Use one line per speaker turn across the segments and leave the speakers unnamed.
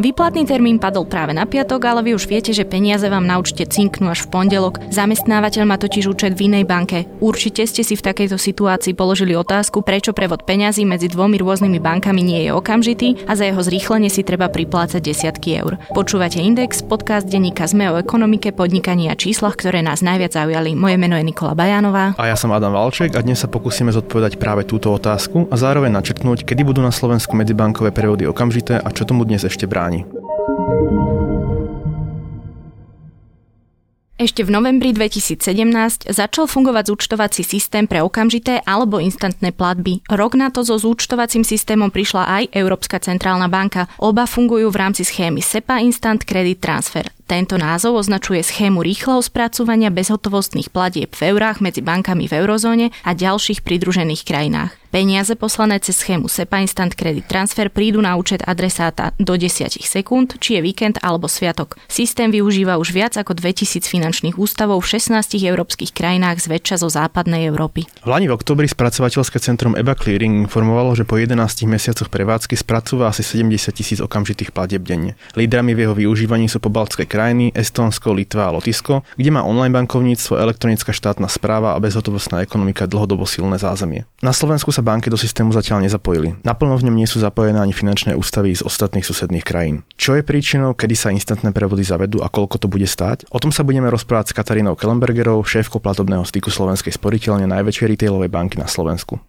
Výplatný termín padol práve na piatok, ale vy už viete, že peniaze vám na účte cinknú až v pondelok. Zamestnávateľ má totiž účet v inej banke. Určite ste si v takejto situácii položili otázku, prečo prevod peňazí medzi dvomi rôznymi bankami nie je okamžitý a za jeho zrýchlenie si treba priplácať desiatky eur. Počúvate Index, podcast denníka ZME o ekonomike, podnikaní a číslach, ktoré nás najviac zaujali. Moje meno je Nikola Bajanová.
A ja som Adam Valček a dnes sa pokúsime zodpovedať práve túto otázku a zároveň načrtnúť, kedy budú na Slovensku medzibankové prevody okamžité a čo tomu dnes ešte bráni bráni.
Ešte v novembri 2017 začal fungovať zúčtovací systém pre okamžité alebo instantné platby. Rok na to so zúčtovacím systémom prišla aj Európska centrálna banka. Oba fungujú v rámci schémy SEPA Instant Credit Transfer. Tento názov označuje schému rýchleho spracovania bezhotovostných platieb v eurách medzi bankami v eurozóne a ďalších pridružených krajinách. Peniaze poslané cez schému SEPA Instant Credit Transfer prídu na účet adresáta do 10 sekúnd, či je víkend alebo sviatok. Systém využíva už viac ako 2000 finančných ústavov v 16 európskych krajinách zväčša zo západnej Európy.
V Lani v oktobri spracovateľské centrum EBA Clearing informovalo, že po 11 mesiacoch prevádzky spracúva asi 70 tisíc okamžitých platieb denne. Lídrami v jeho využívaní sú pobaltské krajiny, Estónsko, Litva a Lotisko, kde má online bankovníctvo, elektronická štátna správa a bezhotovostná ekonomika dlhodobo silné zázemie. Na Slovensku sa sa banky do systému zatiaľ nezapojili. Naplno v ňom nie sú zapojené ani finančné ústavy z ostatných susedných krajín. Čo je príčinou, kedy sa instantné prevody zavedú a koľko to bude stáť? O tom sa budeme rozprávať s Katarínou Kellenbergerovou, šéfkou platobného styku Slovenskej sporiteľne najväčšej retailovej banky na Slovensku.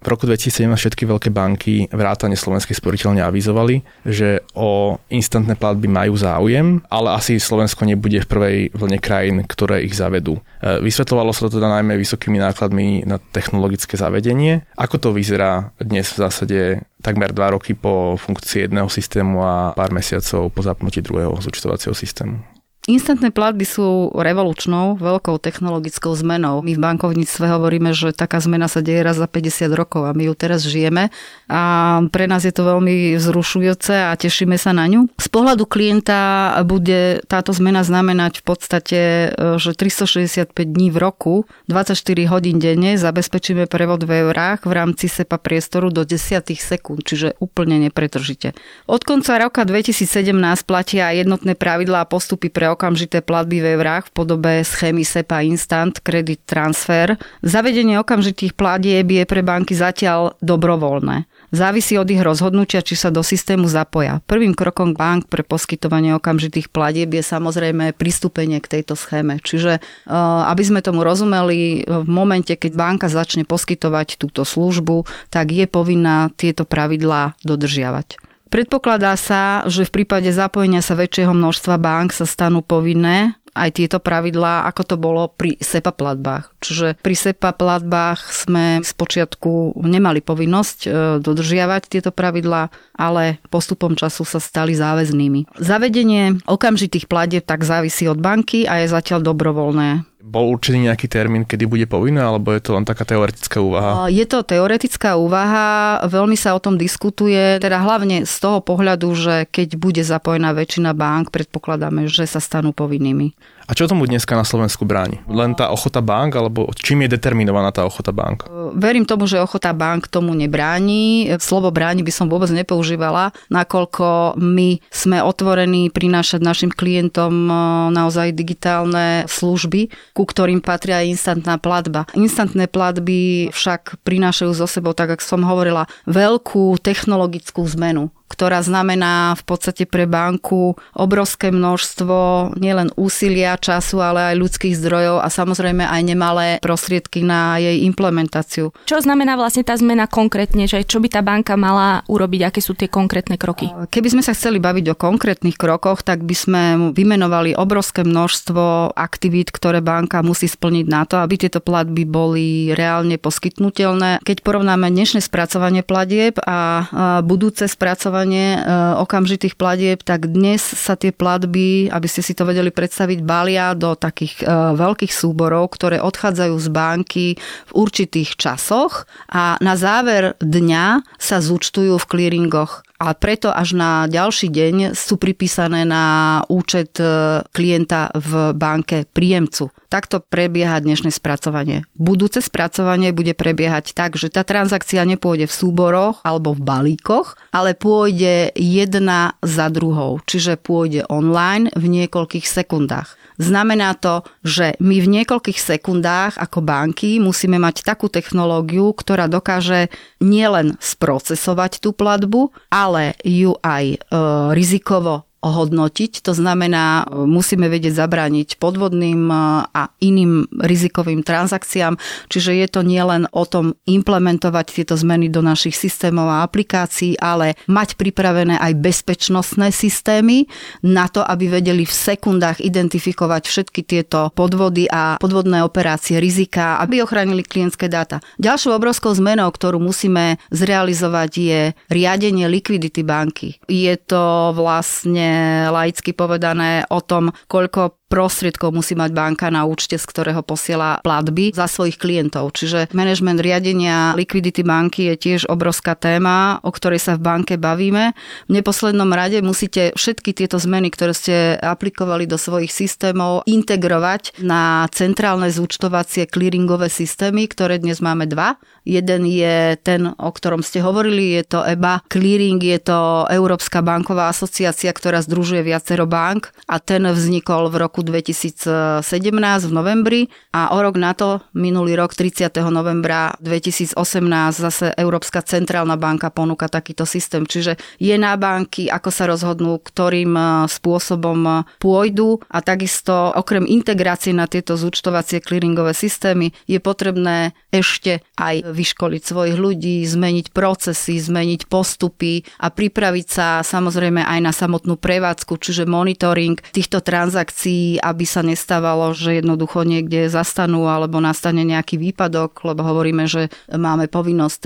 V roku 2017 všetky veľké banky vrátane Slovenskej sporiteľne avizovali, že o instantné platby majú záujem, ale asi Slovensko nebude v prvej vlne krajín, ktoré ich zavedú. E, vysvetľovalo sa to teda najmä vysokými nákladmi na technologické zavedenie. Ako to vyzerá dnes v zásade takmer dva roky po funkcii jedného systému a pár mesiacov po zapnutí druhého zúčtovacieho systému?
Instantné platby sú revolučnou, veľkou technologickou zmenou. My v bankovníctve hovoríme, že taká zmena sa deje raz za 50 rokov a my ju teraz žijeme a pre nás je to veľmi vzrušujúce a tešíme sa na ňu. Z pohľadu klienta bude táto zmena znamenať v podstate, e, že 365 dní v roku, 24 hodín denne zabezpečíme prevod v eurách v rámci SEPA priestoru do 10 sekúnd, čiže úplne nepretržite. Od konca roka 2017 platia jednotné pravidlá a postupy pre okamžité platby v eurách v podobe schémy SEPA Instant Credit Transfer. Zavedenie okamžitých platieb je pre banky zatiaľ dobrovoľné. Závisí od ich rozhodnutia, či sa do systému zapoja. Prvým krokom bank pre poskytovanie okamžitých platieb je samozrejme pristúpenie k tejto schéme. Čiže eh, aby sme tomu rozumeli, v momente, keď banka začne poskytovať túto službu, tak je povinná tieto pravidlá dodržiavať. Predpokladá sa, že v prípade zapojenia sa väčšieho množstva bank sa stanú povinné aj tieto pravidlá, ako to bolo pri SEPA platbách. Čiže pri SEPA platbách sme z počiatku nemali povinnosť e, dodržiavať tieto pravidlá, ale postupom času sa stali záväznými. Zavedenie okamžitých platieb tak závisí od banky a je zatiaľ dobrovoľné.
Bol určený nejaký termín, kedy bude povinné, alebo je to len taká teoretická úvaha?
Je to teoretická úvaha, veľmi sa o tom diskutuje, teda hlavne z toho pohľadu, že keď bude zapojená väčšina bank, predpokladáme, že sa stanú povinnými.
A čo tomu dneska na Slovensku bráni? Len tá ochota bank, alebo čím je determinovaná tá ochota bank?
Verím tomu, že ochota bank tomu nebráni. Slovo bráni by som vôbec nepoužívala, nakoľko my sme otvorení prinášať našim klientom e, naozaj digitálne služby, ku ktorým patria aj instantná platba. Instantné platby však prinášajú zo sebou, tak ako som hovorila, veľkú technologickú zmenu ktorá znamená v podstate pre banku obrovské množstvo nielen úsilia, času, ale aj ľudských zdrojov a samozrejme aj nemalé prostriedky na jej implementáciu.
Čo znamená vlastne tá zmena konkrétne, že čo by tá banka mala urobiť, aké sú tie konkrétne kroky?
Keby sme sa chceli baviť o konkrétnych krokoch, tak by sme vymenovali obrovské množstvo aktivít, ktoré banka musí splniť na to, aby tieto platby boli reálne poskytnutelné. Keď porovnáme dnešné spracovanie platieb a budúce spracovanie poskytovanie e, okamžitých platieb, tak dnes sa tie platby, aby ste si to vedeli predstaviť, balia do takých e, veľkých súborov, ktoré odchádzajú z banky v určitých časoch a na záver dňa sa zúčtujú v clearingoch a preto až na ďalší deň sú pripísané na účet e, klienta v banke príjemcu. Takto prebieha dnešné spracovanie. Budúce spracovanie bude prebiehať tak, že tá transakcia nepôjde v súboroch alebo v balíkoch, ale pôjde jedna za druhou, čiže pôjde online v niekoľkých sekundách. Znamená to, že my v niekoľkých sekundách ako banky musíme mať takú technológiu, ktorá dokáže nielen sprocesovať tú platbu, ale ju aj e, rizikovo ohodnotiť. To znamená, musíme vedieť zabrániť podvodným e, a iným rizikovým transakciám. Čiže je to nielen o tom implementovať tieto zmeny do našich systémov a aplikácií, ale mať pripravené aj bezpečnostné systémy na to, aby vedeli v sekundách identifikovať všetky tieto podvody a podvodné operácie, rizika, aby ochránili klientské dáta. Ďalšou obrovskou zmenou, ktorú musíme zrealizovať, je riadenie likvidity banky. Je to vlastne laicky povedané o tom, koľko prostriedkov musí mať banka na účte, z ktorého posiela platby za svojich klientov. Čiže management riadenia likvidity banky je tiež obrovská téma, o ktorej sa v banke bavíme. V neposlednom rade musíte všetky tieto zmeny, ktoré ste aplikovali do svojich systémov, integrovať na centrálne zúčtovacie clearingové systémy, ktoré dnes máme dva. Jeden je ten, o ktorom ste hovorili, je to EBA Clearing, je to Európska banková asociácia, ktorá združuje viacero bank a ten vznikol v roku roku 2017 v novembri a o rok na to, minulý rok 30. novembra 2018 zase Európska centrálna banka ponúka takýto systém. Čiže je na banky, ako sa rozhodnú, ktorým e, spôsobom e, pôjdu a takisto okrem integrácie na tieto zúčtovacie clearingové systémy je potrebné ešte aj vyškoliť svojich ľudí, zmeniť procesy, zmeniť postupy a pripraviť sa samozrejme aj na samotnú prevádzku, čiže monitoring týchto transakcií aby sa nestávalo, že jednoducho niekde zastanú alebo nastane nejaký výpadok, lebo hovoríme, že máme povinnosť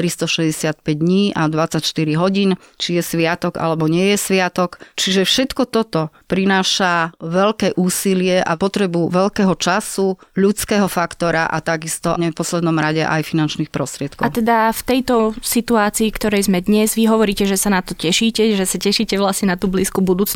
365 dní a 24 hodín, či je sviatok alebo nie je sviatok. Čiže všetko toto prináša veľké úsilie a potrebu veľkého času, ľudského faktora a takisto v neposlednom rade aj finančných prostriedkov.
A teda v tejto situácii, ktorej sme dnes, vy hovoríte, že sa na to tešíte, že sa tešíte vlastne na tú blízku budúcnosť.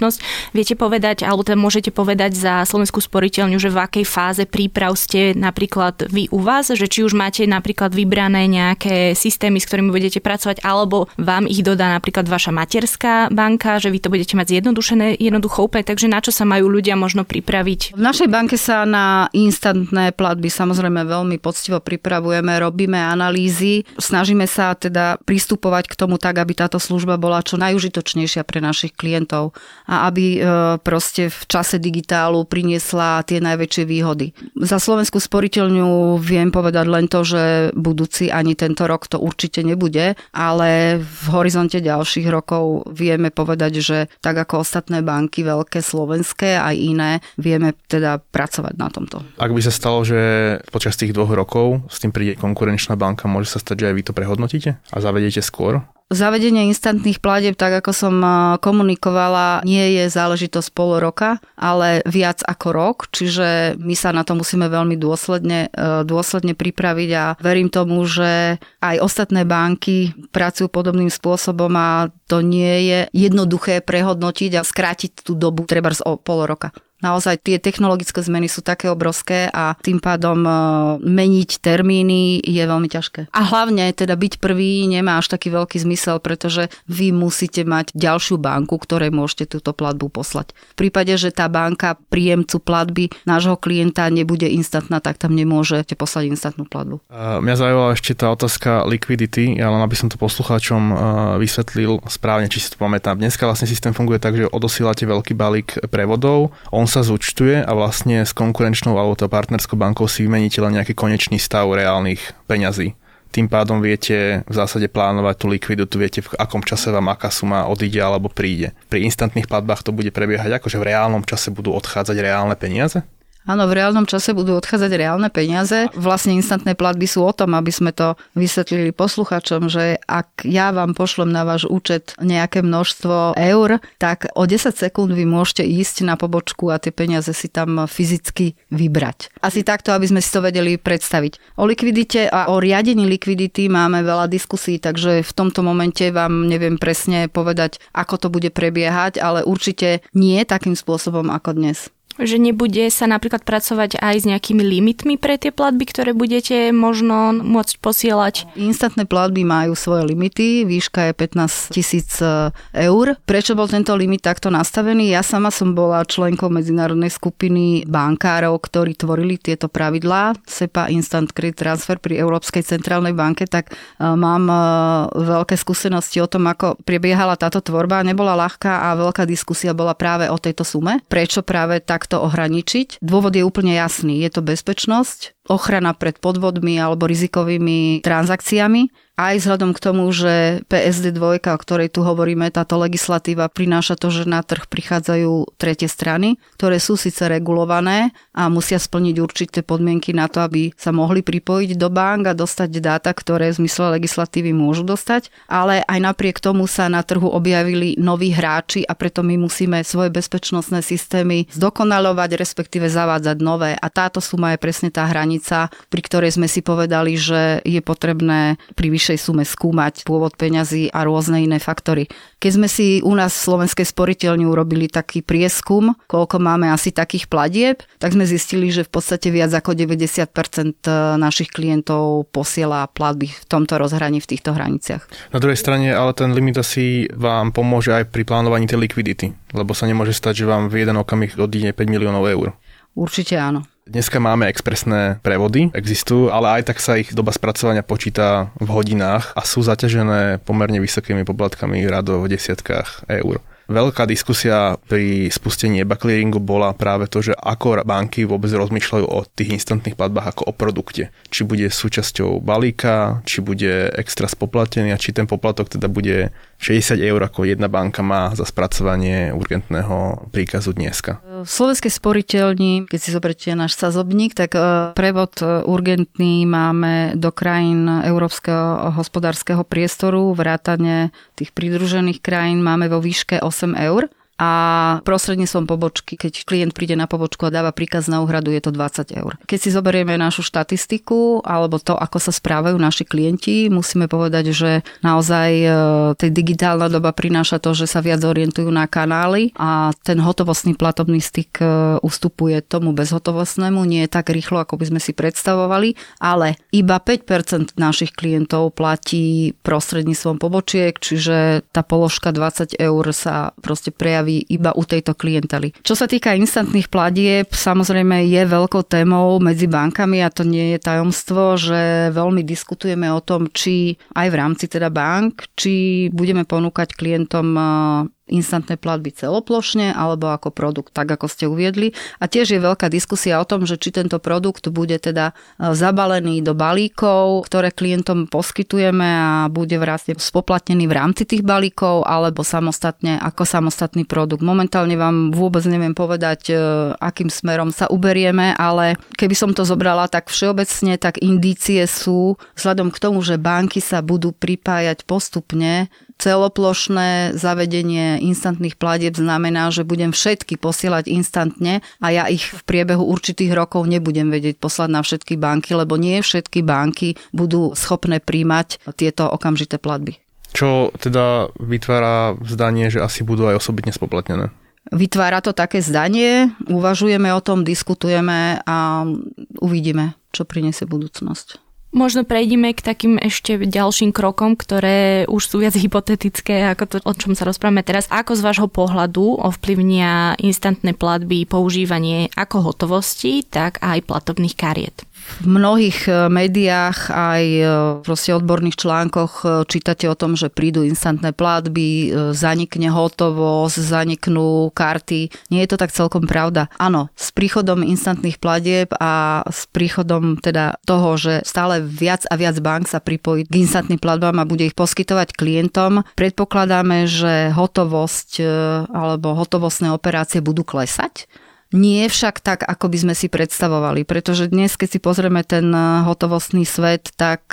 Viete povedať, alebo teda môžete povedať za Slovenskú sporiteľňu, že v akej fáze príprav ste napríklad vy u vás, že či už máte napríklad vybrané nejaké systémy, s ktorými budete pracovať, alebo vám ich dodá napríklad vaša materská banka, že vy to budete mať zjednodušené, jednoducho úplne. Takže na čo sa majú ľudia možno pripraviť?
V našej banke sa na instantné platby samozrejme veľmi poctivo pripravujeme, robíme analýzy, snažíme sa teda pristupovať k tomu tak, aby táto služba bola čo najužitočnejšia pre našich klientov a aby e, proste v čase digitálu priniesla tie najväčšie výhody. Za Slovenskú sporiteľňu viem povedať len to, že budúci ani tento rok to určite nebude, ale v horizonte ďalších rokov vieme povedať, že tak ako ostatné banky veľké slovenské, aj iné, vieme teda pracovať na tomto.
Ak by sa stalo, že počas tých dvoch rokov s tým príde konkurenčná banka, môže sa stať, že aj vy to prehodnotíte a zavedete skôr?
Zavedenie instantných platieb, tak ako som komunikovala, nie je záležitosť pol roka, ale viac ako rok, čiže my sa na to musíme veľmi dôsledne, e, dôsledne pripraviť a verím tomu, že aj ostatné banky pracujú podobným spôsobom a to nie je jednoduché prehodnotiť a skrátiť tú dobu treba o pol roka. Naozaj tie technologické zmeny sú také obrovské a tým pádom e, meniť termíny je veľmi ťažké. A hlavne teda byť prvý nemá až taký veľký zmysel, pretože vy musíte mať ďalšiu banku, ktorej môžete túto platbu poslať. V prípade, že tá banka príjemcu platby nášho klienta nebude instantná, tak tam nemôžete poslať instantnú platbu.
Mňa zaujímala ešte tá otázka liquidity, ja aby som to poslucháčom uh, vysvetlil správne, či si to pamätám. Dneska vlastne systém funguje tak, že odosielate veľký balík prevodov, on sa zúčtuje a vlastne s konkurenčnou alebo to partnerskou bankou si vymeníte len nejaký konečný stav reálnych peňazí. Tým pádom viete v zásade plánovať tú likviditu, viete v akom čase vám aká suma odíde alebo príde. Pri instantných platbách to bude prebiehať ako, že v reálnom čase budú odchádzať reálne peniaze?
Áno, v reálnom čase budú odchádzať reálne peniaze. Vlastne instantné platby sú o tom, aby sme to vysvetlili posluchačom, že ak ja vám pošlem na váš účet nejaké množstvo eur, tak o 10 sekúnd vy môžete ísť na pobočku a tie peniaze si tam fyzicky vybrať. Asi takto, aby sme si to vedeli predstaviť. O likvidite a o riadení likvidity máme veľa diskusí, takže v tomto momente vám neviem presne povedať, ako to bude prebiehať, ale určite nie takým spôsobom ako dnes
že nebude sa napríklad pracovať aj s nejakými limitmi pre tie platby, ktoré budete možno môcť posielať?
Instantné platby majú svoje limity, výška je 15 tisíc e, eur. Prečo bol tento limit takto nastavený? Ja sama som bola členkou medzinárodnej skupiny bankárov, ktorí tvorili tieto pravidlá SEPA Instant Credit Transfer pri Európskej centrálnej banke, tak e, mám e, veľké skúsenosti o tom, ako prebiehala táto tvorba. Nebola ľahká a veľká diskusia bola práve o tejto sume. Prečo práve tak takto ohraničiť. Dôvod je úplne jasný. Je to bezpečnosť, ochrana pred podvodmi alebo rizikovými transakciami aj vzhľadom k tomu, že PSD 2, o ktorej tu hovoríme, táto legislatíva prináša to, že na trh prichádzajú tretie strany, ktoré sú síce regulované a musia splniť určité podmienky na to, aby sa mohli pripojiť do bank a dostať dáta, ktoré v zmysle legislatívy môžu dostať, ale aj napriek tomu sa na trhu objavili noví hráči a preto my musíme svoje bezpečnostné systémy zdokonalovať, respektíve zavádzať nové. A táto suma je presne tá hranica, pri ktorej sme si povedali, že je potrebné pri vyššej sume skúmať pôvod peňazí a rôzne iné faktory. Keď sme si u nás v Slovenskej sporiteľni urobili taký prieskum, koľko máme asi takých platieb, tak sme zistili, že v podstate viac ako 90% našich klientov posiela platby v tomto rozhraní, v týchto hraniciach.
Na druhej strane ale ten limit asi vám pomôže aj pri plánovaní tej likvidity, lebo sa nemôže stať, že vám v jeden okamih odíde 5 miliónov eur.
Určite áno.
Dneska máme expresné prevody, existujú, ale aj tak sa ich doba spracovania počíta v hodinách a sú zaťažené pomerne vysokými poplatkami rado v desiatkách eur. Veľká diskusia pri spustení EBA clearingu bola práve to, že ako banky vôbec rozmýšľajú o tých instantných platbách ako o produkte. Či bude súčasťou balíka, či bude extra spoplatený a či ten poplatok teda bude 60 eur, ako jedna banka má za spracovanie urgentného príkazu dneska.
V Slovenskej sporiteľni, keď si zoberiete náš sazobník, tak e, prevod e, urgentný máme do krajín Európskeho hospodárskeho priestoru, vrátane tých pridružených krajín máme vo výške 8 eur a prostredníctvom pobočky, keď klient príde na pobočku a dáva príkaz na úhradu, je to 20 eur. Keď si zoberieme našu štatistiku alebo to, ako sa správajú naši klienti, musíme povedať, že naozaj e, tej digitálna doba prináša to, že sa viac orientujú na kanály a ten hotovostný platobný styk e, ustupuje tomu bezhotovostnému, nie je tak rýchlo, ako by sme si predstavovali, ale iba 5% našich klientov platí prostredníctvom pobočiek, čiže tá položka 20 eur sa proste prejaví prejaví iba u tejto klientely. Čo sa týka instantných platieb, samozrejme je veľkou témou medzi bankami a to nie je tajomstvo, že veľmi diskutujeme o tom, či aj v rámci teda bank, či budeme ponúkať klientom instantné platby celoplošne alebo ako produkt, tak ako ste uviedli. A tiež je veľká diskusia o tom, že či tento produkt bude teda e, zabalený do balíkov, ktoré klientom poskytujeme a bude vlastne spoplatnený v rámci tých balíkov alebo samostatne ako samostatný produkt. Momentálne vám vôbec neviem povedať, e, akým smerom sa uberieme, ale keby som to zobrala tak všeobecne, tak indície sú vzhľadom k tomu, že banky sa budú pripájať postupne celoplošné zavedenie instantných platieb znamená, že budem všetky posielať instantne a ja ich v priebehu určitých rokov nebudem vedieť poslať na všetky banky, lebo nie všetky banky budú schopné príjmať tieto okamžité platby.
Čo teda vytvára zdanie, že asi budú aj osobitne spoplatnené?
Vytvára to také zdanie, uvažujeme o tom, diskutujeme a uvidíme, čo priniesie budúcnosť.
Možno prejdeme k takým ešte ďalším krokom, ktoré už sú viac hypotetické, ako to, o čom sa rozprávame teraz. Ako z vášho pohľadu ovplyvnia instantné platby používanie ako hotovosti, tak aj platobných kariet?
V mnohých e, médiách aj e, proste odborných článkoch e, čítate o tom, že prídu instantné platby, zanikne hotovosť, zaniknú karty. Nie je to tak celkom pravda. Áno, s príchodom instantných platieb a s príchodom teda toho, že stále viac a viac bank sa pripojí k instantným platbám a bude ich poskytovať klientom, predpokladáme, že hotovosť alebo hotovostné operácie budú klesať Nie však tak, ako by sme si predstavovali, pretože dnes, keď si pozrieme ten hotovostný svet, tak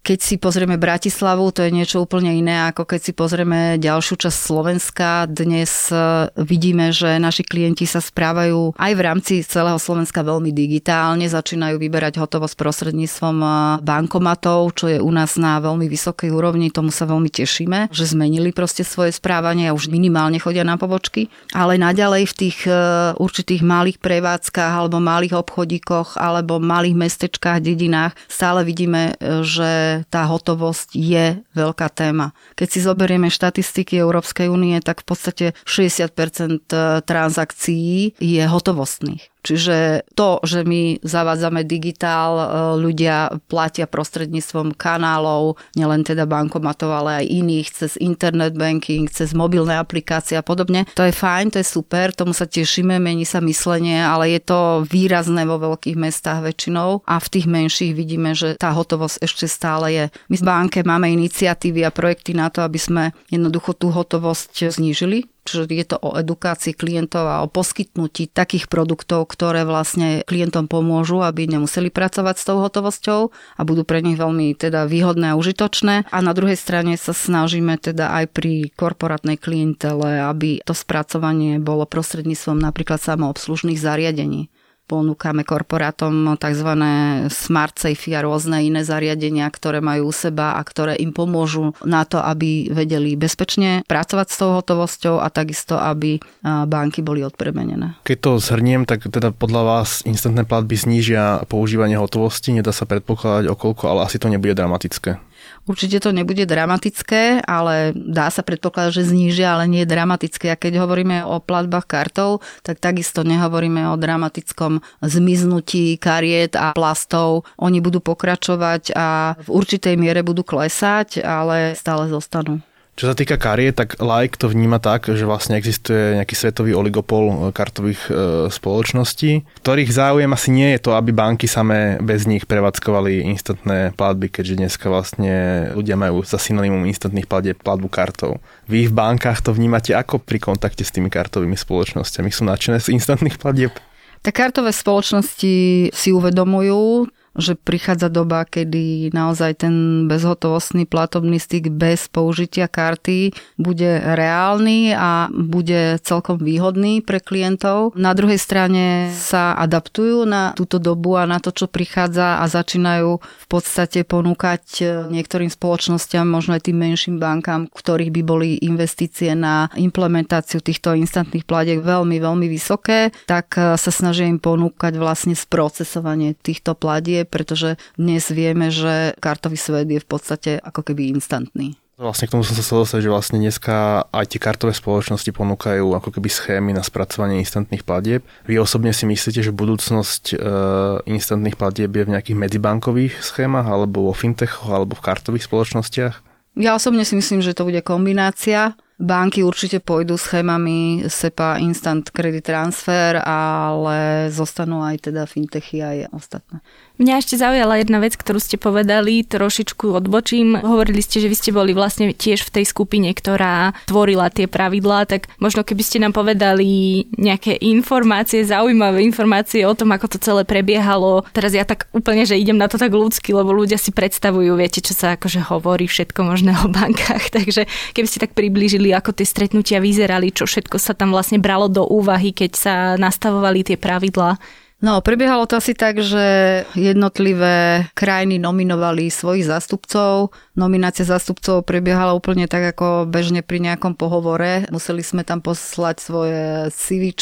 keď si pozrieme Bratislavu, to je niečo úplne iné, ako keď si pozrieme ďalšiu časť Slovenska. Dnes e, vidíme, že naši klienti sa správajú aj v rámci celého Slovenska veľmi digitálne, začínajú vyberať hotovosť prostredníctvom e, bankomatov, čo je u nás na veľmi vysokej úrovni, tomu sa veľmi tešíme, že zmenili proste svoje správanie a už minimálne chodia na pobočky, ale naďalej v tých e, určitých malých prevádzkach alebo malých obchodíkoch alebo malých mestečkách, dedinách stále vidíme, že tá hotovosť je veľká téma. Keď si zoberieme štatistiky Európskej únie, tak v podstate 60% transakcií je hotovostných. Čiže to, že my zavádzame digitál, e, ľudia platia prostredníctvom kanálov, nielen teda bankomatov, ale aj iných, cez internet banking, cez mobilné aplikácie a podobne. To je fajn, to je super, tomu sa tešíme, mení sa myslenie, ale je to výrazné vo veľkých mestách väčšinou a v tých menších vidíme, že tá hotovosť ešte stále je. My v banke máme iniciatívy a projekty na to, aby sme jednoducho tú hotovosť znížili Čiže je to o edukácii klientov a o poskytnutí takých produktov, ktoré vlastne klientom pomôžu, aby nemuseli pracovať s tou hotovosťou a budú pre nich veľmi teda výhodné a užitočné. A na druhej strane sa snažíme teda aj pri korporátnej klientele, aby to spracovanie bolo prostredníctvom napríklad samoobslužných zariadení ponúkame korporátom tzv. smart safe a rôzne iné zariadenia, ktoré majú u seba a ktoré im pomôžu na to, aby vedeli bezpečne pracovať s tou hotovosťou a takisto, aby banky boli odpremenené.
Keď to zhrniem, tak teda podľa vás instantné platby znížia používanie hotovosti, nedá sa predpokladať o koľko, ale asi to nebude dramatické.
Určite to nebude dramatické, ale dá sa predpokladať, že znížia, ale nie je dramatické. A keď hovoríme o platbách kartou, tak takisto nehovoríme o dramatickom zmiznutí kariet a plastov. Oni budú pokračovať a v určitej miere budú klesať, ale stále zostanú.
Čo sa týka karie, tak like to vníma tak, že vlastne existuje nejaký svetový oligopol e, kartových e, spoločností, ktorých záujem asi nie je to, aby banky samé bez nich prevádzkovali instantné platby, keďže dneska vlastne ľudia majú za synonymum instantných platieb platbu kartou. Vy v bankách to vnímate ako pri kontakte s tými kartovými spoločnosťami? Sú nadšené z instantných platieb?
Tak kartové spoločnosti si uvedomujú že prichádza doba, kedy naozaj ten bezhotovostný platobný styk bez použitia karty bude reálny a bude celkom výhodný pre klientov. Na druhej strane sa adaptujú na túto dobu a na to, čo prichádza a začínajú v podstate ponúkať niektorým spoločnosťam, možno aj tým menším bankám, ktorých by boli investície na implementáciu týchto instantných platiek veľmi, veľmi vysoké, tak sa snažia im ponúkať vlastne sprocesovanie týchto platiek pretože dnes vieme, že kartový svet je v podstate ako keby instantný.
Vlastne k tomu som sa chcel dostať, že vlastne dneska aj tie kartové spoločnosti ponúkajú ako keby schémy na spracovanie instantných platieb. Vy osobne si myslíte, že budúcnosť e, instantných platieb je v nejakých medzibankových schémach, alebo vo fintechoch, alebo v kartových spoločnostiach?
Ja osobne si myslím, že to bude kombinácia. Banky určite pôjdu schémami SEPA Instant Credit Transfer, ale zostanú aj teda fintechy aj ostatné.
Mňa ešte zaujala jedna vec, ktorú ste povedali, trošičku odbočím. Hovorili ste, že vy ste boli vlastne tiež v tej skupine, ktorá tvorila tie pravidlá, tak možno keby ste nám povedali nejaké informácie, zaujímavé informácie o tom, ako to celé prebiehalo. Teraz ja tak úplne, že idem na to tak ľudsky, lebo ľudia si predstavujú, viete, čo sa akože hovorí všetko možné o bankách. Takže keby ste tak priblížili, ako tie stretnutia vyzerali, čo všetko sa tam vlastne bralo do úvahy, keď sa nastavovali tie pravidlá.
No, prebiehalo to asi tak, že jednotlivé krajiny nominovali svojich zástupcov. Nominácia zástupcov prebiehala úplne tak, ako bežne pri nejakom pohovore. Museli sme tam poslať svoje CV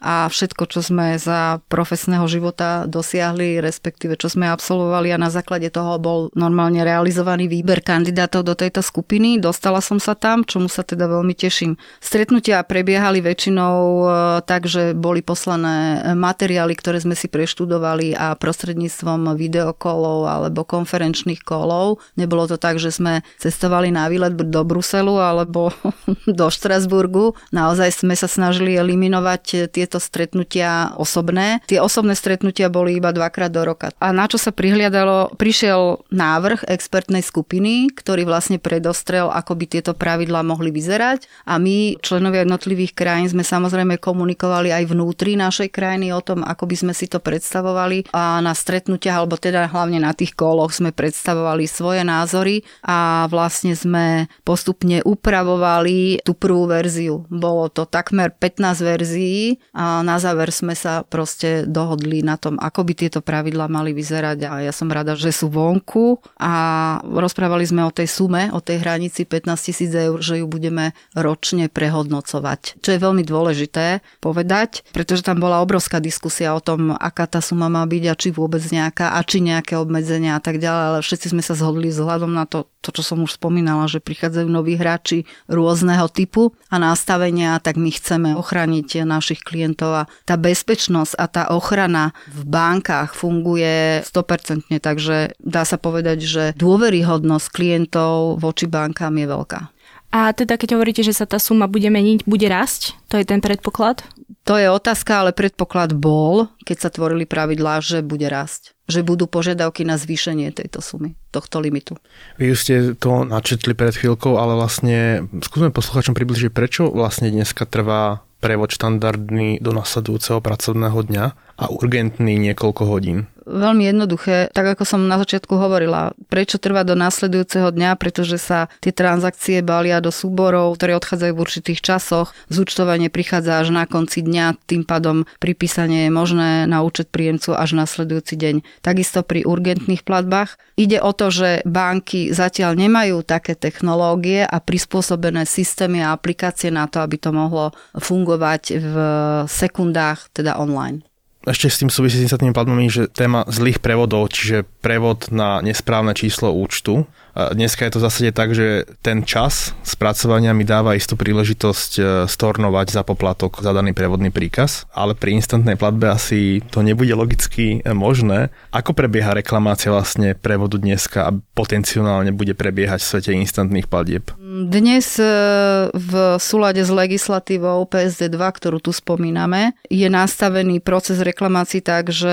a všetko, čo sme za profesného života dosiahli, respektíve čo sme absolvovali a na základe toho bol normálne realizovaný výber kandidátov do tejto skupiny. Dostala som sa tam, čomu sa teda veľmi teším. Stretnutia prebiehali väčšinou e, tak, že boli poslané materiály, ktoré ktoré sme si preštudovali a prostredníctvom videokolov alebo konferenčných kolov. Nebolo to tak, že sme cestovali na výlet do Bruselu alebo do Štrasburgu. Naozaj sme sa snažili eliminovať tieto stretnutia osobné. Tie osobné stretnutia boli iba dvakrát do roka. A na čo sa prihliadalo? Prišiel návrh expertnej skupiny, ktorý vlastne predostrel, ako by tieto pravidlá mohli vyzerať. A my, členovia jednotlivých krajín, sme samozrejme komunikovali aj vnútri našej krajiny o tom, ako by sme si to predstavovali. A na stretnutiach, alebo teda hlavne na tých koloch sme predstavovali svoje názory a vlastne sme postupne upravovali tú prvú verziu. Bolo to takmer 15 verzií a na záver sme sa proste dohodli na tom, ako by tieto pravidlá mali vyzerať a ja som rada, že sú vonku a rozprávali sme o tej sume, o tej hranici 15 tisíc eur, že ju budeme ročne prehodnocovať. Čo je veľmi dôležité povedať, pretože tam bola obrovská diskusia o tom, aká tá suma má byť a či vôbec nejaká a či nejaké obmedzenia a tak ďalej, ale všetci sme sa zhodli vzhľadom na to, to, čo som už spomínala, že prichádzajú noví hráči rôzneho typu a nastavenia, tak my chceme ochrániť našich klientov a tá bezpečnosť a tá ochrana v bankách funguje 100%, takže dá sa povedať, že dôveryhodnosť klientov voči bankám je veľká.
A teda keď hovoríte, že sa tá suma bude meniť, bude rásť? To je ten predpoklad?
To je otázka, ale predpoklad bol, keď sa tvorili pravidlá, že bude rásť. Že budú požiadavky na zvýšenie tejto sumy, tohto limitu.
Vy už ste to načetli pred chvíľkou, ale vlastne skúsme posluchačom približiť, prečo vlastne dneska trvá prevod štandardný do nasledujúceho pracovného dňa a urgentný niekoľko hodín.
Veľmi jednoduché, tak ako som na začiatku hovorila, prečo trvá do následujúceho dňa, pretože sa tie transakcie balia do súborov, ktoré odchádzajú v určitých časoch, zúčtovanie prichádza až na konci dňa, tým pádom pripísanie je možné na účet príjemcu až nasledujúci deň. Takisto pri urgentných platbách. Ide o to, že banky zatiaľ nemajú také technológie a prispôsobené systémy a aplikácie na to, aby to mohlo fungovať v sekundách, teda online
ešte s tým súvisí s tými platbami, že téma zlých prevodov, čiže prevod na nesprávne číslo účtu. Dneska je to v zásade tak, že ten čas spracovania mi dáva istú príležitosť e, stornovať za poplatok zadaný prevodný príkaz, ale pri instantnej platbe asi to nebude logicky e, možné. Ako prebieha reklamácia vlastne prevodu dneska a potenciálne bude prebiehať v svete instantných platieb?
Dnes e, v súlade s legislatívou PSD2, ktorú tu spomíname, je nastavený proces reklamácií tak, že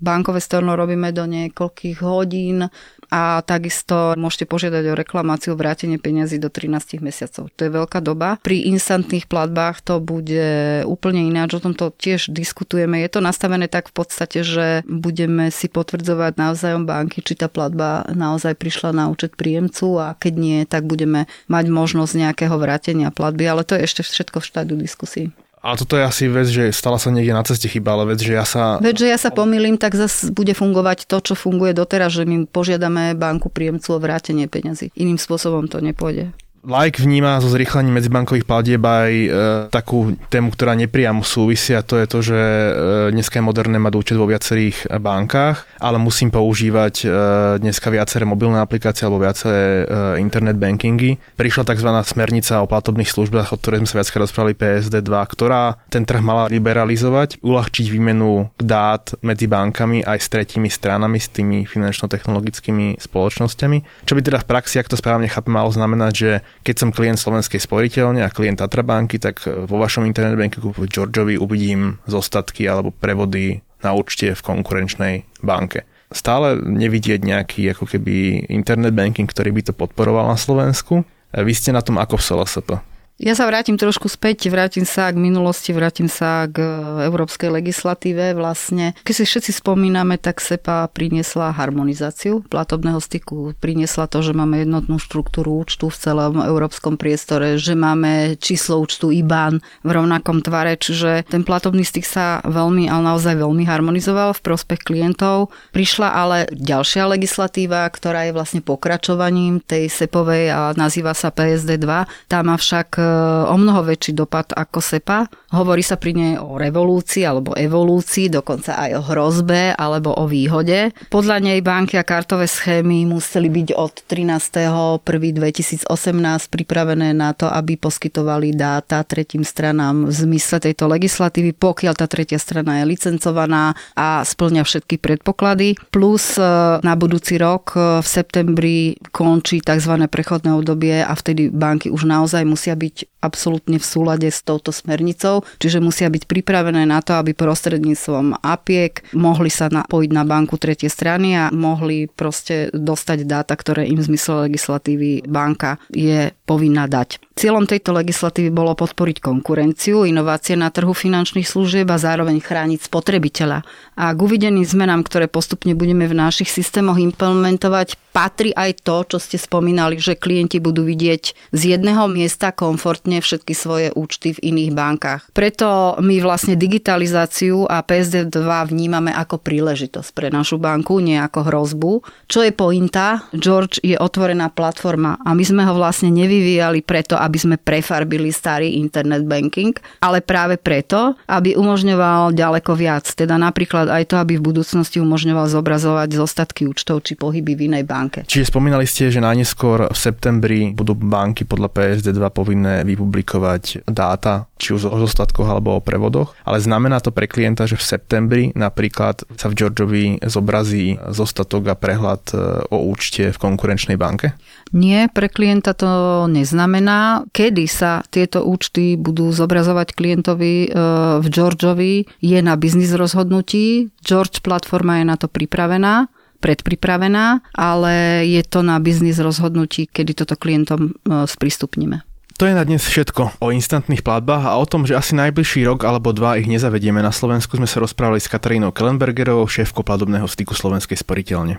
bankové storno robíme do niekoľkých hodín, a takisto môžete požiadať o reklamáciu vrátenie peniazy do 13 mesiacov. To je veľká doba. Pri instantných platbách to bude úplne ináč, o tomto tiež diskutujeme. Je to nastavené tak v podstate, že budeme si potvrdzovať navzájom banky, či tá platba naozaj prišla na účet príjemcu a keď nie, tak budeme mať možnosť nejakého vrátenia platby, ale to je ešte všetko v štádiu diskusí.
Ale toto je asi vec, že stala sa niekde na ceste chyba, ale vec, že ja sa...
Veď, že ja sa pomýlim, tak zase bude fungovať to, čo funguje doteraz, že my požiadame banku príjemcu o vrátenie peňazí. Iným spôsobom to nepôjde.
Like vníma so zrýchlením medzibankových platieb aj e, takú tému, ktorá nepriamo súvisí a to je to, že e, dneska je moderné mať účet vo viacerých bankách, ale musím používať e, dneska viaceré mobilné aplikácie alebo viaceré e, internet bankingy. Prišla tzv. smernica o platobných službách, o ktorej sme sa viackrát rozprávali PSD2, ktorá ten trh mala liberalizovať, uľahčiť výmenu dát medzi bankami aj s tretími stranami, s tými finančno-technologickými spoločnosťami. Čo by teda v praxi, ak to správne chápem, malo znamenať, že keď som klient Slovenskej sporiteľne a klient Tatrabanky, tak vo vašom internet bankingu v Georgeovi uvidím zostatky alebo prevody na účte v konkurenčnej banke. Stále nevidieť nejaký ako keby internet ktorý by to podporoval na Slovensku. Vy ste na tom ako v SLSP?
Ja sa vrátim trošku späť, vrátim sa k minulosti, vrátim sa k európskej legislatíve vlastne. Keď si všetci spomíname, tak SEPA priniesla harmonizáciu platobného styku, priniesla to, že máme jednotnú štruktúru účtu v celom európskom priestore, že máme číslo účtu IBAN v rovnakom tvare, čiže ten platobný styk sa veľmi, ale naozaj veľmi harmonizoval v prospech klientov. Prišla ale ďalšia legislatíva, ktorá je vlastne pokračovaním tej SEPovej a nazýva sa PSD 2. Tá má však o mnoho väčší dopad ako SEPA Hovorí sa pri nej o revolúcii alebo evolúcii, dokonca aj o hrozbe alebo o výhode. Podľa nej banky a kartové schémy museli byť od 13.1.2018 pripravené na to, aby poskytovali dáta tretím stranám v zmysle tejto legislatívy, pokiaľ tá tretia strana je licencovaná a splňa všetky predpoklady. Plus e, na budúci rok e, v septembri končí tzv. prechodné obdobie a vtedy banky už naozaj musia byť absolútne v súlade s touto smernicou, čiže musia byť pripravené na to, aby prostredníctvom APIEK mohli sa napojiť na banku tretie strany a mohli proste dostať dáta, ktoré im v zmysle legislatívy banka je povinná dať. Cieľom tejto legislatívy bolo podporiť konkurenciu, inovácie na trhu finančných služieb a zároveň chrániť spotrebiteľa. A k uvideným zmenám, ktoré postupne budeme v našich systémoch implementovať, patrí aj to, čo ste spomínali, že klienti budú vidieť z jedného miesta komfortne všetky svoje účty v iných bankách. Preto my vlastne digitalizáciu a PSD2 vnímame ako príležitosť pre našu banku, nie ako hrozbu. Čo je pointa? George je otvorená platforma a my sme ho vlastne nevyvíjali preto, aby sme prefarbili starý internet banking, ale práve preto, aby umožňoval ďaleko viac. Teda napríklad aj to, aby v budúcnosti umožňoval zobrazovať zostatky účtov či pohyby v inej banke.
Čiže spomínali ste, že najneskôr v septembri budú banky podľa PSD2 povinné vypublikovať dáta, či už o zostatkoch alebo o prevodoch, ale znamená to pre klienta, že v septembri napríklad sa v Georgeovi zobrazí zostatok a prehľad e, o účte v konkurenčnej banke?
Nie, pre klienta to neznamená. Kedy sa tieto účty budú zobrazovať klientovi e, v Georgeovi je na biznis rozhodnutí. George platforma je na to pripravená predpripravená, ale je to na biznis rozhodnutí, kedy toto klientom e, sprístupníme.
To je na dnes všetko o instantných platbách a o tom, že asi najbližší rok alebo dva ich nezavedieme na Slovensku, sme sa rozprávali s Katarínou Kellenbergerovou, šéfkou platobného styku Slovenskej sporiteľne.